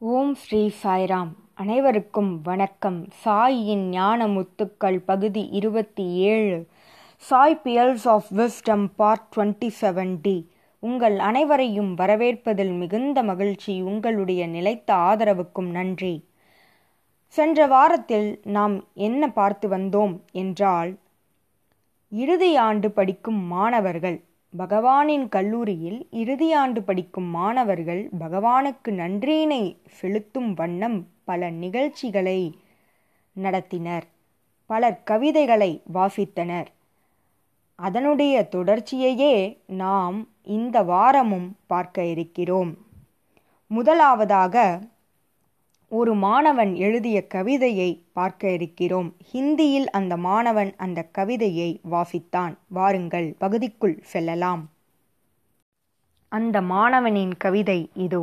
ஓம் ஸ்ரீ சாய்ராம். அனைவருக்கும் வணக்கம். சாயின் ஞான முத்துக்கள் பகுதி இருபத்தி ஏழு. Sai pearls of wisdom part twenty seven D. உங்கள் அனைவரையும் வரவேற்பதில் மிகுந்த மகிழ்ச்சி உங்களுடைய நிலைத்த ஆதரவுக்கும் நன்றி. சென்ற வாரத்தில் நாம் என்ன பார்த்து வந்தோம் என்றால் இறுதி ஆண்டு படிக்கும் மாணவர்கள் பகவானின் கல்லூரியில் இறுதியாண்டு படிக்கும் மாணவர்கள் பகவானுக்கு நன்றியினை செலுத்தும் வண்ணம் பல நிகழ்ச்சிகளை நடத்தினர். பலர் கவிதைகளை வாசித்தனர். அதனுடைய தொடர்ச்சியையே நாம் இந்த வாரமும் பார்க்க இருக்கிறோம். முதலாவதாக ஒரு மாணவன் எழுதிய கவிதையை பார்க்க இருக்கிறோம். ஹிந்தியில் அந்த மாணவன் அந்த கவிதையை வாசித்தான். வாருங்கள் பகுதிக்குள் செல்லலாம். அந்த மாணவனின் கவிதை இதோ.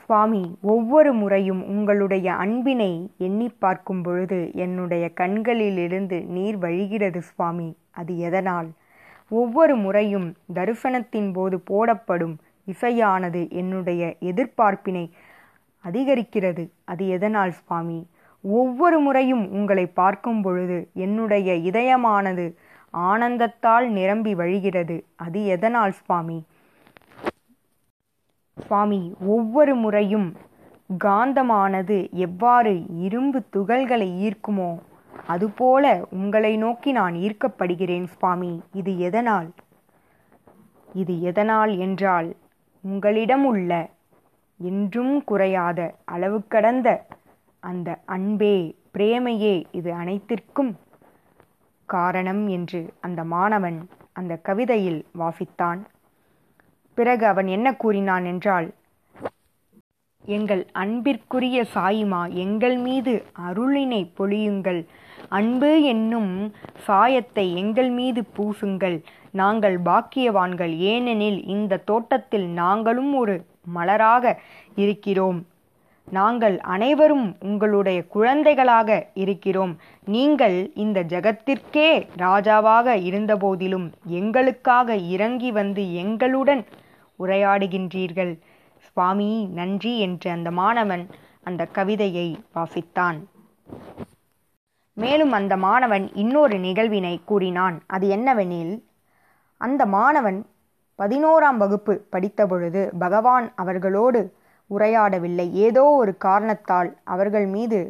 சுவாமி ஒவ்வொரு முறையும் உங்களுடைய அன்பினை எண்ணி பார்க்கும் பொழுது என்னுடைய கண்களிலிருந்து நீர் வழிகிறது சுவாமி. அது எதனால்? ஒவ்வொரு முறையும் தரிசனத்தின் போது போடப்படும் இசையானது என்னுடைய எதிர்பார்ப்பினை அதிகரிக்கிறது. அது எதனால் சுவாமி? ஒவ்வொரு முறையும் உங்களை பார்க்கும் பொழுது என்னுடைய இதயமானது ஆனந்தத்தால் நிரம்பி வழிகிறது. அது எதனால் சுவாமி? சுவாமி ஒவ்வொரு முறையும் காந்தமானது எவ்வாறு இரும்பு துகள்களை ஈர்க்குமோ அதுபோல உங்களை நோக்கி நான் ஈர்க்கப்படுகிறேன் சுவாமி. இது எதனால்? இது எதனால் என்றால் உங்களிடம் உள்ள என்றும் குறையாத அளவு கடந்த அந்த அன்பே பிரேமையே இது அனைத்திற்கும் காரணம் என்று அந்த மாணவன் அந்த கவிதையில் வாசித்தான். பிறகு அவன் என்ன கூறினான் என்றால் எங்கள் அன்பிற்குரிய சாயிமா எங்கள் மீது அருளினை பொழியுங்கள். அன்பு என்னும் சாயத்தை எங்கள் மீது பூசுங்கள். நாங்கள் பாக்கியவான்கள். ஏனெனில் இந்த தோட்டத்தில் நாங்களும் ஒரு மலராக இருக்கிறோம். நாங்கள் அனைவரும் உங்களுடைய குழந்தைகளாக இருக்கிறோம். நீங்கள் இந்த ஜகத்திற்கே ராஜாவாக இருந்தபோதிலும் எங்களுக்காக இறங்கி வந்து எங்களுடன் உரையாடுகின்றீர்கள். சுவாமி நன்றி என்று அந்த மாணவன் அந்த கவிதையை வாசித்தான். மேலும் அந்த மாணவன் இன்னொரு நிகழ்வினை கூறினான். அது என்னவெனில் அந்த மாணவன் பதினோராம் வகுப்பு படித்தபொழுது பகவான் அவர்களோடு உரையாடவில்லை. ஏதோ ஒரு காரணத்தால் அவர்கள் மீது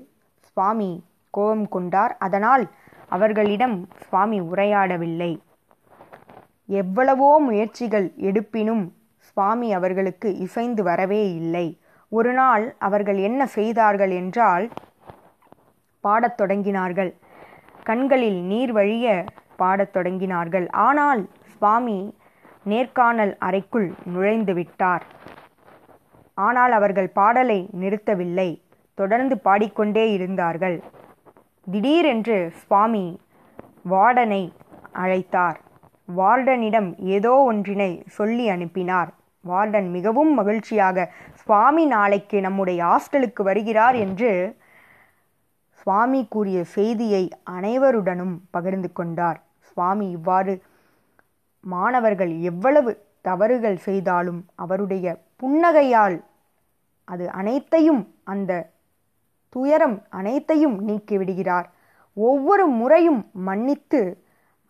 சுவாமி கோபம் கொண்டார். அதனால் அவர்களிடம் சுவாமி உரையாடவில்லை. எவ்வளவோ முயற்சிகள் எடுப்பினும் சுவாமி அவர்களுக்கு இசைந்து வரவே இல்லை. ஒரு நாள் அவர்கள் என்ன செய்தார்கள் என்றால் பாடத் தொடங்கினார்கள். கண்களில் நீர் வழிய பாடத் தொடங்கினார்கள். ஆனால் சுவாமி நேர்காணல் அறைக்குள் நுழைந்து விட்டார். ஆனால் அவர்கள் பாடலை நிறுத்தவில்லை. தொடர்ந்து பாடிக்கொண்டே இருந்தார்கள். திடீரென்று சுவாமி வார்டனை அழைத்தார். வார்டனிடம் ஏதோ ஒன்றினை சொல்லி அனுப்பினார். வார்டன் மிகவும் மகிழ்ச்சியாக சுவாமி நாளைக்கு நம்முடைய ஹாஸ்டலுக்கு வருகிறார் என்று சுவாமி கூறிய செய்தியை அனைவருடனும் பகிர்ந்து கொண்டார். சுவாமி இவ்வாறு மாணவர்கள் எவ்வளவு தவறுகள் செய்தாலும் அவருடைய புன்னகையால் அது அனைத்தையும் அந்த துயரம் அனைத்தையும் நீக்கிவிடுகிறார். ஒவ்வொரு முறையும் மன்னித்து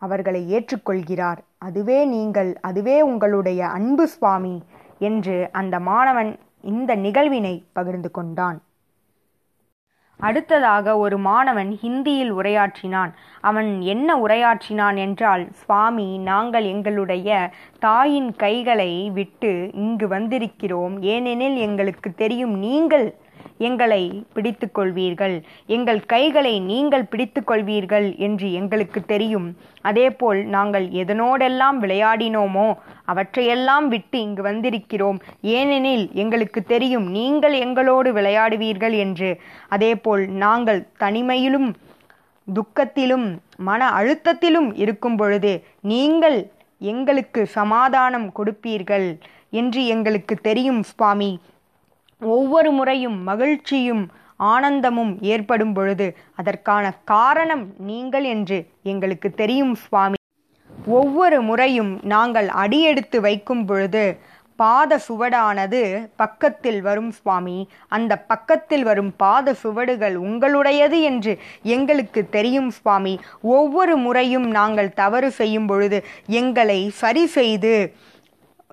அவர்களை ஏற்றுக்கொள்கிறார். அதுவே நீங்கள் அதுவே உங்களுடைய அன்பு சுவாமி என்று அந்த மாணவன் இந்த நிகழ்வினை பகிர்ந்து கொண்டான். அடுத்ததாக ஒரு மாணவன் ஹிந்தியில் உரையாற்றினான். அவன் என்ன உரையாற்றினான் என்றால் சுவாமி நாங்கள் எங்களுடைய தாயின் கைகளை விட்டு இங்கு வந்திருக்கிறோம். ஏனெனில் எங்களுக்கு தெரியும் நீங்கள் எங்களை பிடித்து கொள்வீர்கள் எங்கள் கைகளை நீங்கள் பிடித்து கொள்வீர்கள் என்று எங்களுக்கு தெரியும். அதேபோல் நாங்கள் எதனோடெல்லாம் விளையாடினோமோ அவற்றையெல்லாம் விட்டு இங்கு வந்திருக்கிறோம். ஏனெனில் எங்களுக்கு தெரியும் நீங்கள் எங்களோடு விளையாடுவீர்கள் என்று. அதேபோல் நாங்கள் தனிமையிலும் துக்கத்திலும் மன அழுத்தத்திலும் இருக்கும் பொழுது நீங்கள் எங்களுக்கு சமாதானம் கொடுப்பீர்கள் என்று எங்களுக்கு தெரியும் சுவாமி. ஒவ்வொரு முறையும் மகிழ்ச்சியும் ஆனந்தமும் ஏற்படும் பொழுது அதற்கான காரணம் நீங்கள் என்று எங்களுக்கு தெரியும் சுவாமி. ஒவ்வொரு முறையும் நாங்கள் அடியெடுத்து வைக்கும் பொழுது பாத சுவடானது பக்கத்தில் வரும் சுவாமி. அந்த பக்கத்தில் வரும் பாத சுவடுகள் உங்களுடையது என்று எங்களுக்கு தெரியும் சுவாமி. ஒவ்வொரு முறையும் நாங்கள் தவறு செய்யும் பொழுது எங்களை சரி செய்து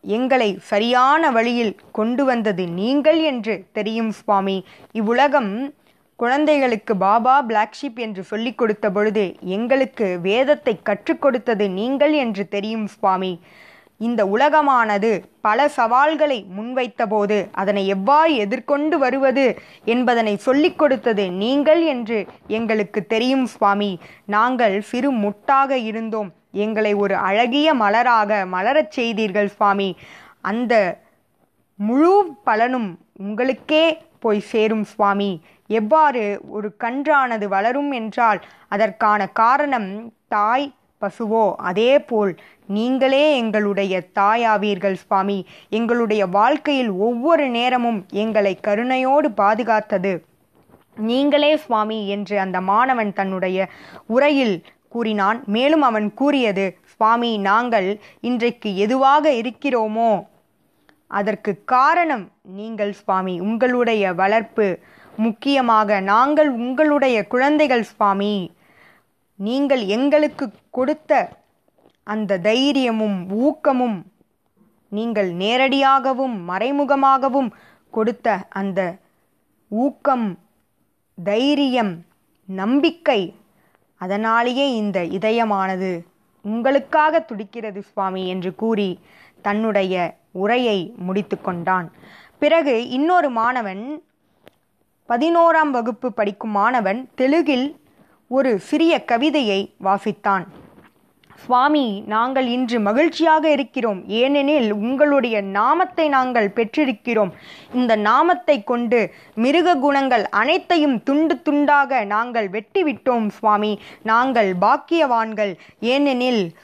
எங்களை சரியான வழியில் கொண்டு வந்தது நீங்கள் என்று தெரியும் சுவாமி. இவ்வுலகம் குழந்தைகளுக்கு பாபா பிளாக் ஷீப் என்று சொல்லிக் கொடுத்த பொழுது எங்களுக்கு வேதத்தை கற்றுக் கொடுத்தது நீங்கள் என்று தெரியும் சுவாமி. இந்த உலகமானது பல சவால்களை முன்வைத்தபோது அதனை எவ்வாறு எதிர்கொண்டு வருவது என்பதனை சொல்லிக் கொடுத்தது நீங்கள் என்று எங்களுக்கு தெரியும் சுவாமி. நாங்கள் சிறு முட்டாக இருந்தோம். எங்களை ஒரு அழகிய மலராக மலரச் செய்தீர்கள் சுவாமி. அந்த முழு பலனும் உங்களுக்கே போய் சேரும் சுவாமி. எவ்வாறு ஒரு கன்றானது வளரும் என்றால் அதற்கான காரணம் தாய் பசுவோ? அதேபோல் நீங்களே எங்களுடைய தாயாவீர்கள் சுவாமி. எங்களுடைய வாழ்க்கையில் ஒவ்வொரு நேரமும் எங்களை கருணையோடு பாதுகாத்தது. நீங்களே சுவாமி என்று அந்த மாணவன் தன்னுடைய உரையில் கூறினான். மேலும் அவன் கூறியது சுவாமி நாங்கள் இன்றைக்கு எதுவாக இருக்கிறோமோ அதற்கு காரணம் நீங்கள் சுவாமி உங்களுடைய வளர்ப்பு. முக்கியமாக நாங்கள் உங்களுடைய குழந்தைகள் சுவாமி. நீங்கள் எங்களுக்கு கொடுத்த அந்த தைரியமும் ஊக்கமும் நீங்கள் நேரடியாகவும் மறைமுகமாகவும் கொடுத்த அந்த ஊக்கம் தைரியம் நம்பிக்கை அதனாலேயே இந்த இதயமானது உங்களுக்காக துடிக்கிறது சுவாமி என்று கூறி தன்னுடைய உரையை முடித்து கொண்டான். பிறகு இன்னொரு மாணவன் பதினோராம் வகுப்பு படிக்கும் மாணவன் தெலுங்கில் ஒரு சிறிய கவிதையை வாசித்தான். சுவாமி நாங்கள் இன்று மகிழ்ச்சியாக இருக்கிறோம். ஏனெனில் உங்களுடைய நாமத்தை நாங்கள் பெற்றிருக்கிறோம். இந்த நாமத்தை கொண்டு மிருக குணங்கள் அனைத்தையும் துண்டு துண்டாக நாங்கள் வெட்டிவிட்டோம் சுவாமி. நாங்கள் பாக்கியவான்கள். ஏனெனில்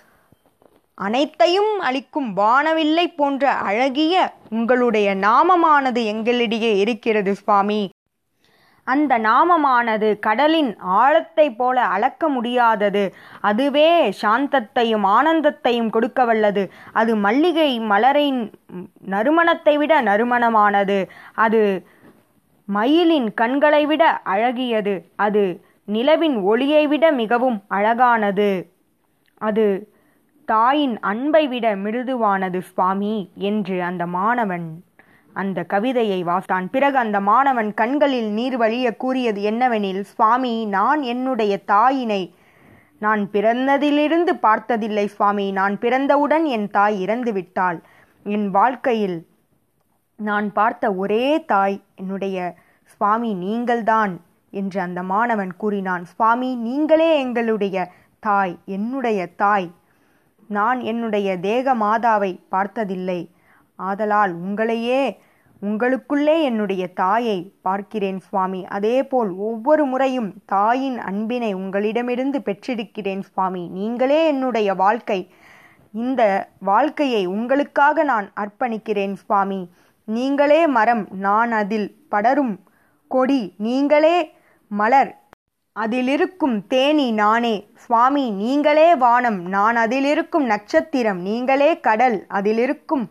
அனைத்தையும் அளிக்கும் வானவில்லை போன்ற அழகிய உங்களுடைய நாமமானது எங்களிடையே இருக்கிறது சுவாமி. அந்த நாமமானது கடலின் ஆழத்தைப் போல அளக்க முடியாதது. அதுவே சாந்தத்தையும் ஆனந்தத்தையும் கொடுக்க வல்லது. அது மல்லிகை மலரின் நறுமணத்தை விட நறுமணமானது. அது மயிலின் கண்களை விட அழகியது. அது நிலவின் ஒளியை விட மிகவும் அழகானது. அது தாயின் அன்பை விட மிருதுவானது சுவாமி என்று அந்த மாணவன் அந்த கவிதையை வாசித்தான். பிறகு அந்த மாணவன் கண்களில் நீர் வழிய கூறியது என்னவெனில் சுவாமி நான் என்னுடைய தாயினை நான் பிறந்ததிலிருந்து பார்த்ததில்லை சுவாமி. நான் பிறந்தவுடன் என் தாய் இறந்து விட்டாள். என் வாழ்க்கையில் நான் பார்த்த ஒரே தாய் என்னுடைய சுவாமி நீங்கள்தான் என்று அந்த மாணவன் கூறினான். சுவாமி நீங்களே எங்களுடைய தாய் என்னுடைய தாய். நான் என்னுடைய தேக மாதாவை பார்த்ததில்லை. ஆதலால் உங்களையே உங்களுக்குள்ளே என்னுடைய தாயை பார்க்கிறேன் சுவாமி. அதேபோல் ஒவ்வொரு முறையும் தாயின் அன்பினை உங்களிடமிருந்து பெற்றிருக்கிறேன் சுவாமி. நீங்களே என்னுடைய வாழ்க்கை இந்த வாழ்க்கையை உங்களுக்காக நான் அர்ப்பணிக்கிறேன் சுவாமி. நீங்களே மரம் நான் அதில் படரும் கொடி. நீங்களே மலர் அதிலிருக்கும் தேனி நானே. சுவாமி நீங்களே வானம் நான் அதிலிருக்கும் நட்சத்திரம். நீங்களே கடல் அதிலிருக்கும்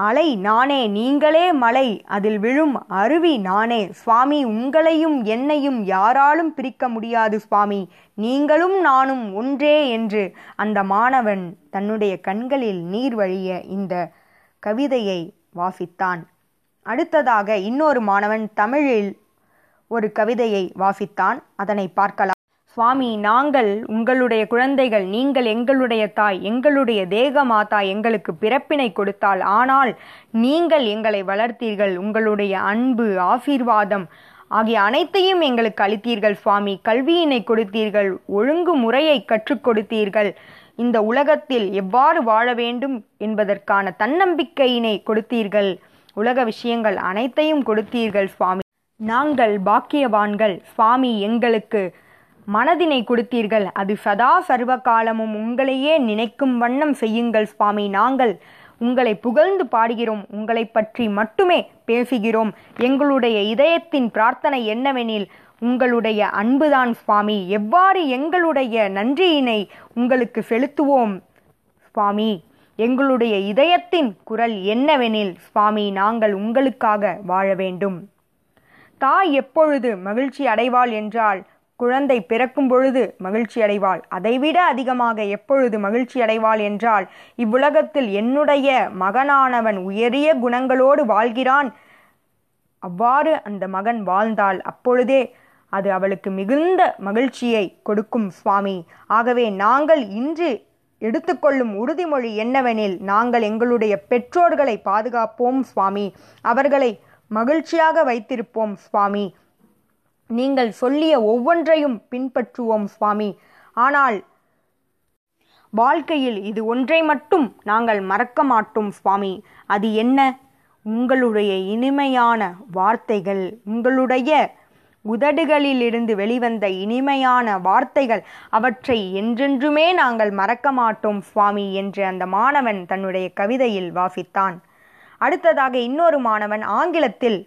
அலை நானே நீங்களே மலை. அதில் விழும் அருவி நானே. சுவாமி உங்களையும் என்னையும் யாராலும் பிரிக்க முடியாது சுவாமி. நீங்களும் நானும் ஒன்றே என்று. அந்த மாணவன் தன்னுடைய கண்களில் நீர் வழிய இந்த கவிதையை வாசித்தான். அடுத்ததாக இன்னொரு மாணவன் தமிழில் ஒரு கவிதையை வாசித்தான். அதனை பார்க்கலாம். சுவாமி நாங்கள் உங்களுடைய குழந்தைகள் நீங்கள் எங்களுடைய தாய் எங்களுடைய தேக மாதா எங்களுக்கு பிறப்பினை கொடுத்தாள் ஆனால் நீங்கள் எங்களை வளர்த்தீர்கள். உங்களுடைய அன்பு ஆசீர்வாதம் ஆகிய அனைத்தையும் எங்களுக்கு அளித்தீர்கள் சுவாமி. கல்வியினை கொடுத்தீர்கள் ஒழுங்கு முறையை கற்றுக் கொடுத்தீர்கள். இந்த உலகத்தில் எவ்வாறு வாழ வேண்டும் என்பதற்கான தன்னம்பிக்கையினை கொடுத்தீர்கள். உலக விஷயங்கள் அனைத்தையும் கொடுத்தீர்கள் சுவாமி. நாங்கள் பாக்கியவான்கள். சுவாமி எங்களுக்கு மனதினை கொடுத்தீர்கள். அது சதா சர்வ காலமும் உங்களையே நினைக்கும் வண்ணம் செய்யுங்கள் சுவாமி. நாங்கள் உங்களை புகழ்ந்து பாடுகிறோம். உங்களை பற்றி மட்டுமே பேசுகிறோம். எங்களுடைய இதயத்தின் பிரார்த்தனை என்னவெனில் உங்களுடைய அன்புதான் சுவாமி. எவ்வாறு எங்களுடைய நன்றியினை உங்களுக்கு செலுத்துவோம் சுவாமி? எங்களுடைய இதயத்தின் குரல் என்னவெனில் சுவாமி நாங்கள் உங்களுக்காக வாழ வேண்டும். தாய் எப்பொழுது மகிழ்ச்சி அடைவாள் என்றால் குழந்தை பிறக்கும் பொழுது மகிழ்ச்சி அடைவாள். அதைவிட அதிகமாக எப்பொழுது மகிழ்ச்சி அடைவாள் என்றால் இவ்வுலகத்தில் என்னுடைய மகனானவன் உயரிய குணங்களோடு வாழ்கிறான். அவ்வாறு அந்த மகன் வாழ்ந்தால் அப்பொழுதே அது அவளுக்கு மிகுந்த மகிழ்ச்சியை கொடுக்கும் சுவாமி. ஆகவே நாங்கள் இன்று எடுத்துக்கொள்ளும் உறுதிமொழி என்னவெனில் நாங்கள் எங்களுடைய பெற்றோர்களை பாதுகாப்போம் சுவாமி. அவர்களை மகிழ்ச்சியாக வைத்திருப்போம் சுவாமி. நீங்கள் சொல்லிய ஒவ்வொன்றையும் பின்பற்றுவோம் சுவாமி. ஆனால் வாழ்க்கையில் இது ஒன்றை மட்டும் நாங்கள் மறக்க மாட்டோம் சுவாமி. அது என்ன? உங்களுடைய இனிமையான வார்த்தைகள் உங்களுடைய உதடுகளிலிருந்து வெளிவந்த இனிமையான வார்த்தைகள் அவற்றை என்றென்றுமே நாங்கள் மறக்க மாட்டோம் சுவாமி என்று அந்த மாணவன் தன்னுடைய கவிதையில் வாசித்தான். அடுத்ததாக இன்னொரு மாணவன் ஆங்கிலத்தில்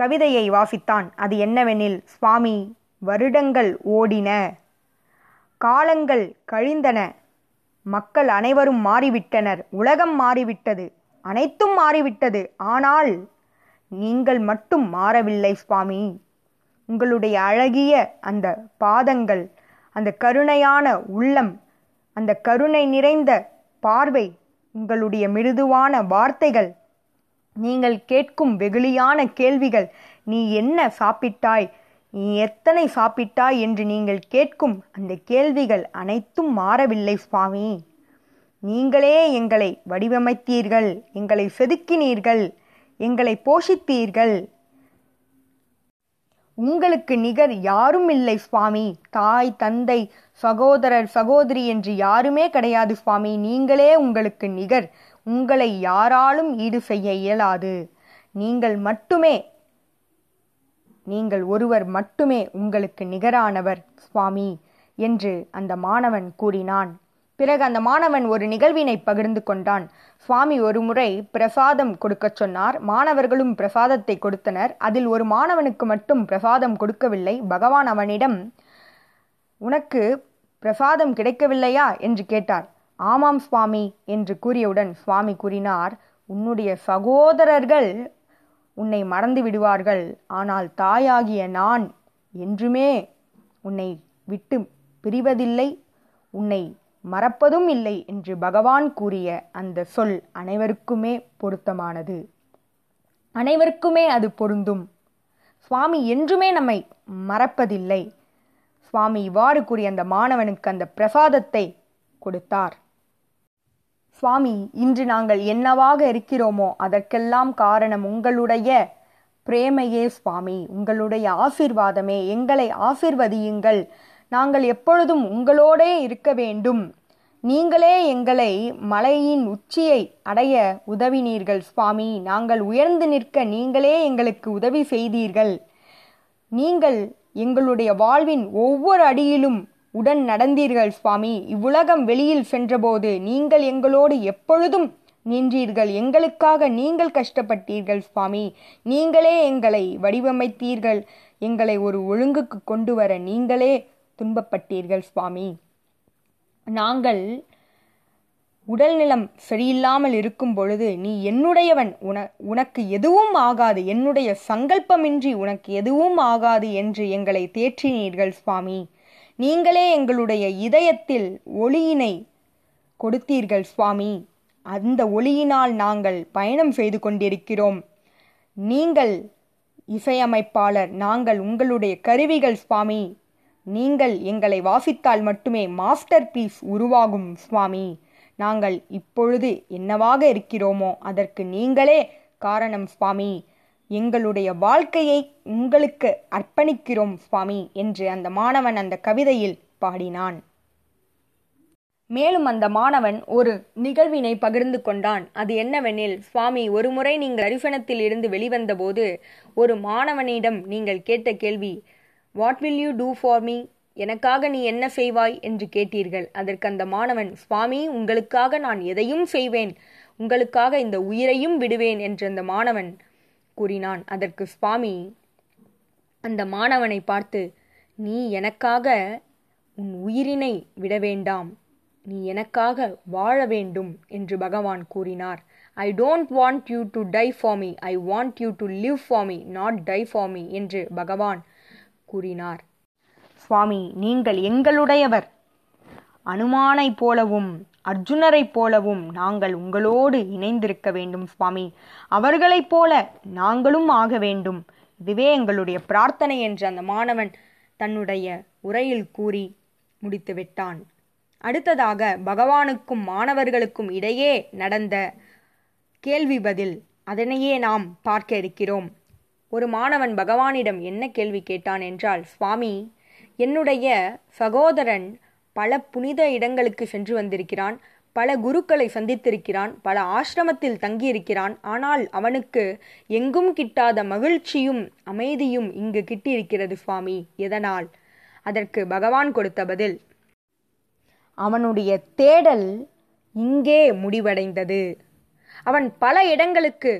கவிதையை வாசித்தான். அது என்னவெனில் சுவாமி வருடங்கள் ஓடின. காலங்கள் கழிந்தன. மக்கள் அனைவரும் மாறிவிட்டனர். உலகம் மாறிவிட்டது. அனைத்தும் மாறிவிட்டது. ஆனால் நீங்கள் மட்டும் மாறவில்லை சுவாமி. உங்களுடைய அழகிய அந்த பாதங்கள் அந்த கருணையான உள்ளம் அந்த கருணை நிறைந்த பார்வை உங்களுடைய மிருதுவான வார்த்தைகள் நீங்கள் கேட்கும் வெகுளியான கேள்விகள் நீ என்ன சாப்பிட்டாய்? நீ எத்தனை சாப்பிட்டாய்? என்று நீங்கள் கேட்கும் அந்த கேள்விகள் அனைத்தும் மாறவில்லை சுவாமி. நீங்களே எங்களை வடிவமைத்தீர்கள் எங்களை செதுக்கினீர்கள் எங்களை போஷித்தீர்கள். உங்களுக்கு நிகர் யாரும் இல்லை சுவாமி. தாய் தந்தை சகோதரர் சகோதரி என்று யாருமே கிடையாது சுவாமி. நீங்களே உங்களுக்கு நிகர் உங்களை யாராலும் ஈடு செய்ய இயலாது. நீங்கள் மட்டுமே நீங்கள் ஒருவர் மட்டுமே உங்களுக்கு நிகரானவர் சுவாமி என்று அந்த மாணவன் கூறினான். பிறகு அந்த மாணவன் ஒரு நிகழ்வினை பகிர்ந்து கொண்டான். சுவாமி ஒருமுறை பிரசாதம் கொடுக்கச் சொன்னார். மாணவர்களும் பிரசாதத்தை கொடுத்தனர். அதில் ஒரு மாணவனுக்கு மட்டும் பிரசாதம் கொடுக்கவில்லை. பகவான் அவனிடம் உனக்கு பிரசாதம் கிடைக்கவில்லையா? என்று கேட்டார். ஆமாம் சுவாமி என்று கூறியவுடன் சுவாமி கூறினார் உன்னுடைய சகோதரர்கள் உன்னை மறந்து விடுவார்கள். ஆனால் தாயாகிய நான் என்றுமே உன்னை விட்டு பிரிவதில்லை. உன்னை மறப்பதும் இல்லை என்று பகவான் கூறிய அந்த சொல் அனைவருக்குமே பொருத்தமானது. அனைவருக்குமே அது பொருந்தும். சுவாமி என்றுமே நம்மை மறப்பதில்லை. சுவாமி இவ்வாறு கூறிய அந்த மாணவனுக்கு அந்த பிரசாதத்தை கொடுத்தார். சுவாமி இன்று நாங்கள் என்னவாக இருக்கிறோமோ அதற்கெல்லாம் காரணம் உங்களுடைய பிரேமையே சுவாமி உங்களுடைய ஆசிர்வாதமே. எங்களை ஆசிர்வதியுங்கள். நாங்கள் எப்பொழுதும் உங்களோடே இருக்க வேண்டும். நீங்களே எங்களை மலையின் உச்சியை அடைய உதவினீர்கள் சுவாமி. நாங்கள் உயர்ந்து நிற்க நீங்களே எங்களுக்கு உதவி செய்தீர்கள். நீங்கள் எங்களுடைய வாழ்வின் ஒவ்வொரு அடியிலும் உடன் நடந்தீர்கள் சுவாமி. இவ்வுலகம் வெளியில் சென்றபோது நீங்கள் எங்களோடு எப்பொழுதும் நின்றீர்கள். எங்களுக்காக நீங்கள் கஷ்டப்பட்டீர்கள் சுவாமி. நீங்களே எங்களை வடிவமைத்தீர்கள். எங்களை ஒரு ஒழுங்குக்கு கொண்டு வர நீங்களே துன்பப்பட்டீர்கள் சுவாமி. நாங்கள் உடல்நலம் சரியில்லாமல் இருக்கும் பொழுது நீ என்னுடையவன். உன உனக்கு எதுவும் ஆகாது. என்னுடைய சங்கல்பமின்றி உனக்கு எதுவும் ஆகாது என்று எங்களை தேற்றினீர்கள் சுவாமி. நீங்களே எங்களுடைய இதயத்தில் ஒளியினை கொடுத்தீர்கள் சுவாமி. அந்த ஒளியினால் நாங்கள் பயணம் செய்து கொண்டிருக்கிறோம். நீங்கள் இசையமைப்பாளர் நாங்கள் உங்களுடைய கருவிகள் சுவாமி. நீங்கள் எங்களை வாசித்தால் மட்டுமே மாஸ்டர் பீஸ் உருவாகும் சுவாமி. நாங்கள் இப்பொழுது என்னவாக இருக்கிறோமோ அதற்கு நீங்களே காரணம் சுவாமி. எங்களுடைய வாழ்க்கையை உங்களுக்கு அர்ப்பணிக்கிறோம் சுவாமி என்று அந்த மாணவன் அந்த கவிதையில் பாடினான். மேலும் அந்த மாணவன் ஒரு நிகழ்வினை பகிர்ந்து கொண்டான். அது என்னவெனில் சுவாமி ஒருமுறை நீங்கள் அரிசனத்தில் இருந்து வெளிவந்தபோது ஒரு மாணவனிடம் நீங்கள் கேட்ட கேள்வி what will you do for me எனக்காக நீ என்ன செய்வாய்? என்று கேட்டீர்கள். அதற்கு அந்த மாணவன் சுவாமி உங்களுக்காக நான் எதையும் செய்வேன். உங்களுக்காக இந்த உயிரையும் விடுவேன். என்று அந்த மாணவன் கூறினான். அதற்கு சுவாமி அந்த மாணவனை பார்த்து நீ எனக்காக உன் உயிரினை விட வேண்டாம் நீ எனக்காக வாழ வேண்டும் என்று பகவான் கூறினார். I don't want you to die for me I want you to live for me not die for me என்று பகவான் கூறினார். சுவாமி நீங்கள் எங்களுடையவர். அனுமானைப் போலவும் அர்ஜுனரைப் போலவும் நாங்கள் உங்களோடு இணைந்திருக்க வேண்டும் சுவாமி. அவர்களைப் போல நாங்களும் ஆக வேண்டும். இதுவே எங்களுடைய பிரார்த்தனை என்று அந்த மாணவன் தன்னுடைய உரையில் கூறி முடித்து விட்டான் அடுத்ததாக பகவானுக்கும் மாணவர்களுக்கும் இடையே நடந்த கேள்வி பதில். அதனையே நாம் பார்க்க இருக்கிறோம். ஒரு மாணவன் பகவானிடம் என்ன கேள்வி கேட்டான் என்றால் சுவாமி என்னுடைய சகோதரன் பல புனித இடங்களுக்கு சென்று வந்திருக்கிறான். பல குருக்களை சந்தித்திருக்கிறான். பல ஆசிரமத்தில் தங்கியிருக்கிறான். ஆனால் அவனுக்கு எங்கும் கிட்டாத மகிழ்ச்சியும் அமைதியும் இங்கு கிட்டியிருக்கிறது சுவாமி. எதனால்? அதற்கு பகவான் கொடுத்த பதில் அவனுடைய தேடல் இங்கே முடிவடைந்தது. அவன் பல இடங்களுக்கு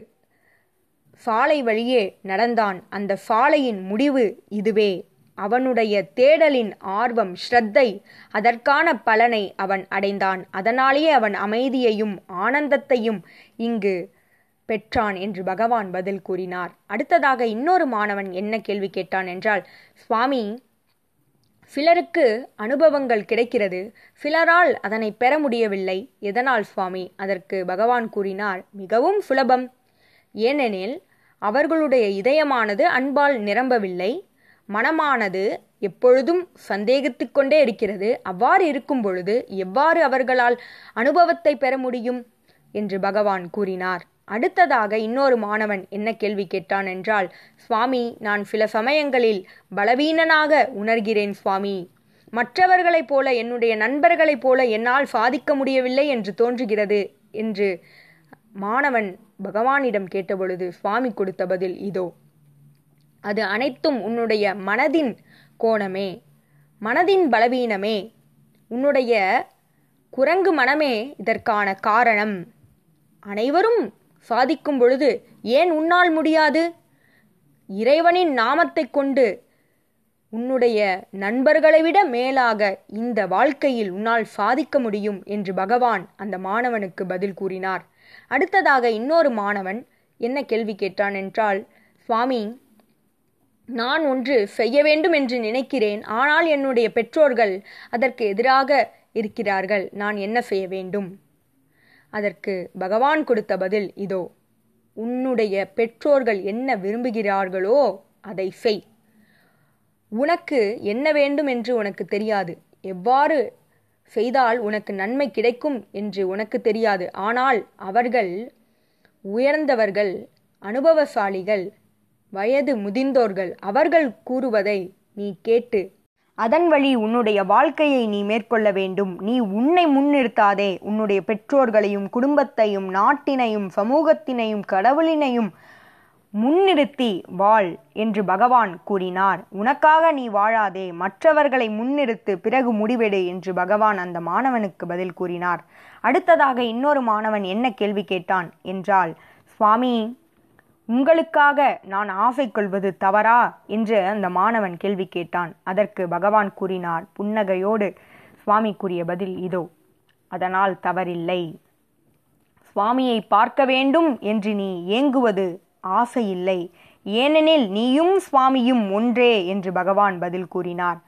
சாலை வழியே நடந்தான். அந்த சாலையின் முடிவு இதுவே. அவனுடைய தேடலின் ஆர்வம் ஸ்ரத்தை அதற்கான பலனை அவன் அடைந்தான். அதனாலேயே அவன் அமைதியையும் ஆனந்தத்தையும் இங்கு பெற்றான் என்று பகவான் பதில் கூறினார். அடுத்ததாக இன்னொரு மாணவன் என்ன கேள்வி கேட்டான் என்றால் சுவாமி சிலருக்கு அனுபவங்கள் கிடைக்கிறது. சிலரால் அதனை பெற முடியவில்லை. எதனால் சுவாமி? அதற்கு பகவான் கூறினார் மிகவும் சுலபம். ஏனெனில் அவர்களுடைய இதயமானது அன்பால் நிரம்பவில்லை. மனமானது எப்பொழுதும் சந்தேகித்துக்கொண்டே இருக்கிறது. அவ்வாறு இருக்கும் பொழுது எவ்வாறு அவர்களால் அனுபவத்தை பெற முடியும்? என்று பகவான் கூறினார். அடுத்ததாக இன்னொரு மாணவன் என்ன கேள்வி கேட்டான் என்றால் சுவாமி நான் சில சமயங்களில் பலவீனனாக உணர்கிறேன் சுவாமி. மற்றவர்களைப் போல என்னுடைய நண்பர்களைப் போல என்னால் சாதிக்க முடியவில்லை என்று தோன்றுகிறது என்று மாணவன் பகவானிடம் கேட்டபொழுது சுவாமி கொடுத்த பதில் இதோ. அது அனைத்தும் உன்னுடைய மனதின் கோணமே. மனதின் பலவீனமே. உன்னுடைய குரங்கு மனமே இதற்கான காரணம். அனைவரும் சாதிக்கும் பொழுது ஏன் உன்னால் முடியாது? இறைவனின் நாமத்தை கொண்டு உன்னுடைய நண்பர்களை விட மேலாக இந்த வாழ்க்கையில் உன்னால் சாதிக்க முடியும் என்று பகவான் அந்த மாணவனுக்கு பதில் கூறினார். அடுத்ததாக இன்னொரு மாணவன் என்ன கேள்வி கேட்டான் என்றால் சுவாமி நான் ஒன்று செய்ய வேண்டும் என்று நினைக்கிறேன் ஆனால் என்னுடைய பெற்றோர்கள் அதற்கு எதிராக இருக்கிறார்கள். நான் என்ன செய்ய வேண்டும்? அதற்கு பகவான் கொடுத்த பதில் இதோ உன்னுடைய பெற்றோர்கள் என்ன விரும்புகிறார்களோ அதை செய். உனக்கு என்ன வேண்டும் என்று உனக்கு தெரியாது. எவ்வாறு செய்தால் உனக்கு நன்மை கிடைக்கும் என்று உனக்கு தெரியாது. ஆனால் அவர்கள் உயர்ந்தவர்கள் அனுபவசாலிகள் வயது முதிர்ந்தோர்கள் அவர்கள் கூறுவதை நீ கேட்டு அதன் வழி உன்னுடைய வாழ்க்கையை நீ மேற்கொள்ள வேண்டும். நீ உன்னை முன்னிறுத்தாதே. உன்னுடைய பெற்றோர்களையும் குடும்பத்தையும் நாட்டினையும் சமூகத்தினையும் கடவுளினையும் முன்னிறுத்தி வாழ் என்று பகவான் கூறினார். உனக்காக நீ வாழாதே. மற்றவர்களை முன்னிறுத்து பிறகு முடிவெடு என்று பகவான் அந்த மாணவனுக்கு பதில் கூறினார். அடுத்ததாக இன்னொரு மாணவன் என்ன கேள்வி கேட்டான் என்றால் சுவாமி உங்களுக்காக நான் ஆசை கொள்வது தவறா? என்று அந்த மாணவன் கேள்வி கேட்டான். அதற்கு பகவான் கூறினார் புன்னகையோடு சுவாமி கூறிய பதில் இதோ அதனால் தவறில்லை. சுவாமியை பார்க்க வேண்டும் என்று நீ ஏங்குவது ஆசையில்லை. ஏனெனில் நீயும் சுவாமியும் ஒன்றே என்று பகவான் பதில் கூறினார்.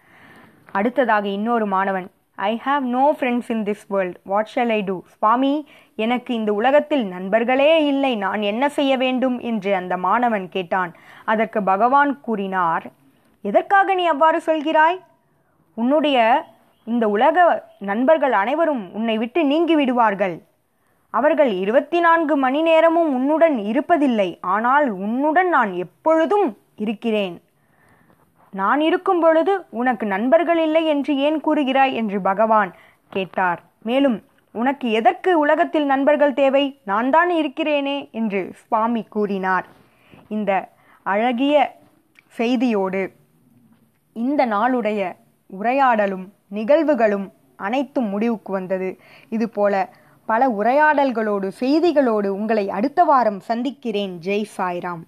அடுத்ததாக இன்னொரு மாணவன் I have no friends in this world what shall I do Swami எனக்கு இந்த உலகத்தில் நண்பர்களே இல்லை. நான் என்ன செய்ய வேண்டும்? என்று அந்த மாணவன் கேட்டான். அதற்கு பகவான் கூறினார் எதற்காக நீ அவ்வாறு சொல்கிறாய்? உன்னுடைய இந்த உலக நண்பர்கள் அனைவரும் உன்னை விட்டு நீங்கி விடுவார்கள். அவர்கள் இருபத்தி நான்கு மணி நேரமும் உன்னுடன் இருப்பதில்லை. ஆனால் உன்னுடன் நான் எப்பொழுதும் இருக்கிறேன். நான் இருக்கும் பொழுது உனக்கு நண்பர்கள் இல்லை என்று ஏன் கூறுகிறாய் என்று பகவான் கேட்டார். மேலும் உனக்கு எதற்கு உலகத்தில் நண்பர்கள் தேவை? நான் தான் இருக்கிறேனே என்று சுவாமி கூறினார். இந்த அழகிய செய்தியோடு இந்த நாளுடைய உரையாடலும் நிகழ்வுகளும் அனைத்தும் முடிவுக்கு வந்தது. இதுபோல பல உரையாடல்களோடு செய்திகளோடு உங்களை அடுத்த வாரம் சந்திக்கிறேன். ஜெய் சாய்ராம்.